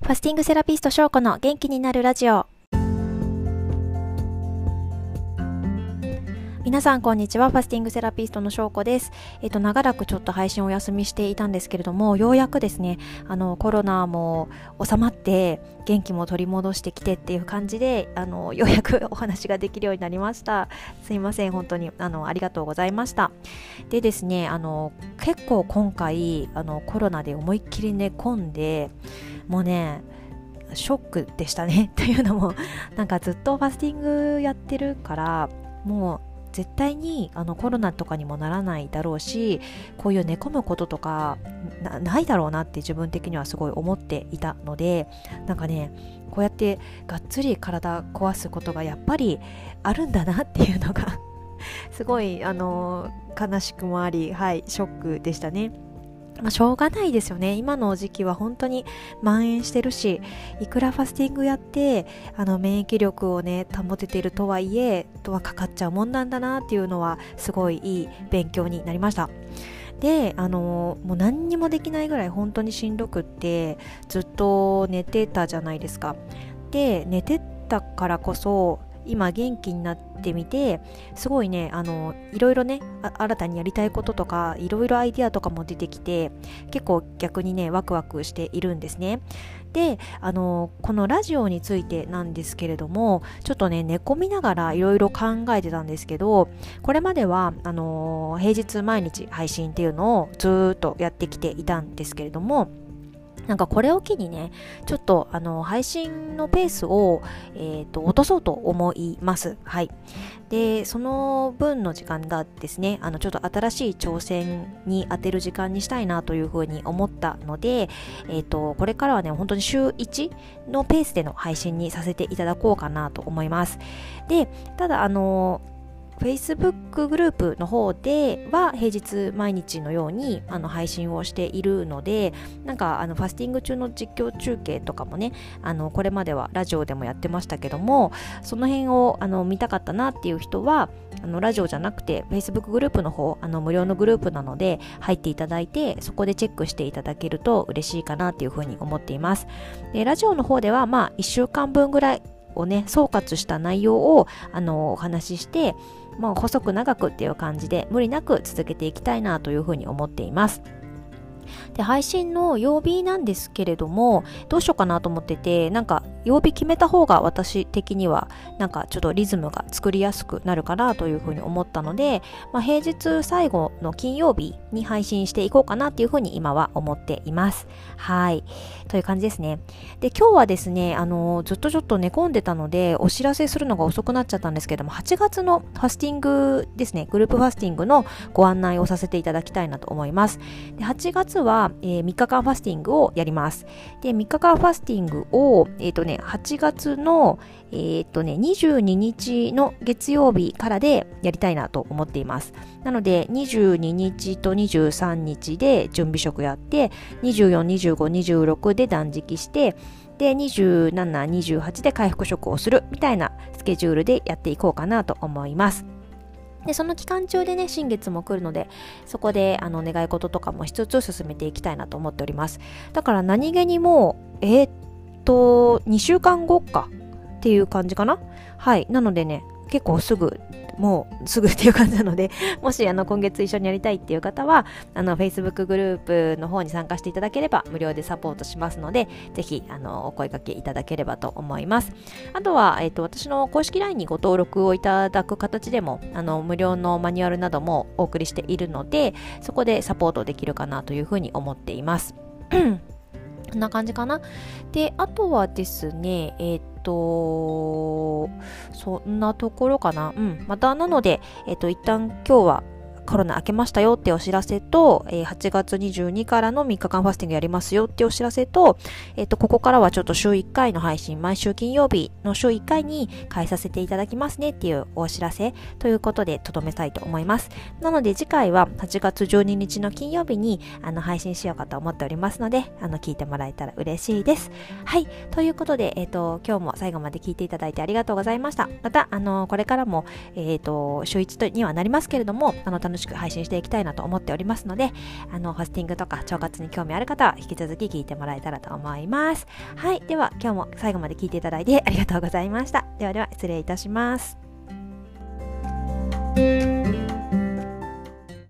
ファスティングセラピスト翔子の元気になるラジオ。皆さんこんにちは。ファスティングセラピストの翔子です。えっと、長らくちょっと配信お休みしていたんですけれども、ようやくですね、あの、コロナも収まって、元気も取り戻してきてっていう感じで、あの、ようやくお話ができるようになりました。すいません。本当に、あの、ありがとうございました。でですね、あの、結構今回、あの、コロナで思いっきり寝込んで、もうね、ショックでしたね。というのも、なんかずっとファスティングやってるから、もう絶対にあのコロナとかにもならないだろうしこういう寝込むこととかないだろうなって自分的にはすごい思っていたのでなんかねこうやってがっつり体壊すことがやっぱりあるんだなっていうのがすごいあの悲しくもありはいショックでしたね。まあ、しょうがないですよね。今の時期は本当に蔓延してるし、いくらファスティングやって、あの、免疫力をね、保ててるとはいえ、とはかかっちゃうもんなんだなっていうのは、すごいいい勉強になりました。で、あの、もう何にもできないぐらい本当にしんどくって、ずっと寝てたじゃないですか。で、寝てたからこそ、今元気になってみてすごいねあのいろいろね新たにやりたいこととかいろいろアイディアとかも出てきて結構逆にねワクワクしているんですね。であのこのラジオについてなんですけれどもちょっとね寝込みながらいろいろ考えてたんですけどこれまではあの平日毎日配信っていうのをずっとやってきていたんですけれどもなんかこれを機にね、ちょっとあの配信のペースを、えーと、落とそうと思います。はい。で、その分の時間がですね、あのちょっと新しい挑戦に当てる時間にしたいなというふうに思ったので、えっ、ー、と、これからはね、本当に週1のペースでの配信にさせていただこうかなと思います。で、ただあの Facebook グループの方では平日毎日のようにあの配信をしているのでなんかあのファスティング中の実況中継とかもねあのこれまではラジオでもやってましたけどもその辺をあの見たかったなっていう人はあのラジオじゃなくて Facebook グループの方あの無料のグループなので入っていただいてそこでチェックしていただけると嬉しいかなっていうふうに思っています。でラジオの方ではまあ1週間分ぐらいをね総括した内容をあのお話ししてもう細く長くっていう感じで無理なく続けていきたいなというふうに思っています。で配信の曜日なんですけれどもどうしようかなと思っててなんか曜日決めた方が私的にはなんかちょっとリズムが作りやすくなるかなというふうに思ったので、まあ、平日最後の金曜日に配信していこうかなっていうふうに今は思っています。はい。という感じですね。で、今日はですね、あの、ずっとちょっと寝込んでたので、お知らせするのが遅くなっちゃったんですけども、8月のファスティングですね、グループファスティングのご案内をさせていただきたいなと思います。で8月は、えー、3日間ファスティングをやります。で、3日間ファスティングを、えっ、ー、とね、8月の、えー、とね、22日の月曜日からでやりたいなと思っています。なので、22日と23日で準備食やって、24、25、26で断食して、で、27、28で回復食をするみたいなスケジュールでやっていこうかなと思います。で、その期間中でね、新月も来るので、そこで、あの、願い事とかもしつつ進めていきたいなと思っております。だから何気にもう、えー、っと、2週間後かっていう感じかなはい。なのでね、結構すぐ、もうすぐっていう感じなので、もしあの今月一緒にやりたいっていう方は、あの Facebook グループの方に参加していただければ無料でサポートしますので、ぜひあのお声掛けいただければと思います。あとは、えっ、ー、と、私の公式 LINE にご登録をいただく形でも、あの無料のマニュアルなどもお送りしているので、そこでサポートできるかなというふうに思っています。こんな感じかな。で、あとはですね、えっ、と、そんなところかな。うん。また、なので、えっ、と、一旦今日はコロナ明けましたよってお知らせと、えー、8月22からの3日間ファスティングやりますよってお知らせと、えっ、ー、と、ここからはちょっと週1回の配信、毎週金曜日の週1回に変えさせていただきますねっていうお知らせということでとどめたいと思います。なので次回は8月12日の金曜日にあの配信しようかと思っておりますので、あの、聞いてもらえたら嬉しいです。はい。ということで、えっ、ー、と、今日も最後まで聞いていただいてありがとうございました。また、あの、これからも、えっ、と、週1にはなりますけれども、あの、楽楽しく配信していきたいなと思っておりますので、あの、ホスティングとか腸活に興味ある方は引き続き聞いてもらえたらと思います。はい。では、今日も最後まで聞いていただいてありがとうございました。ではでは、失礼いたします。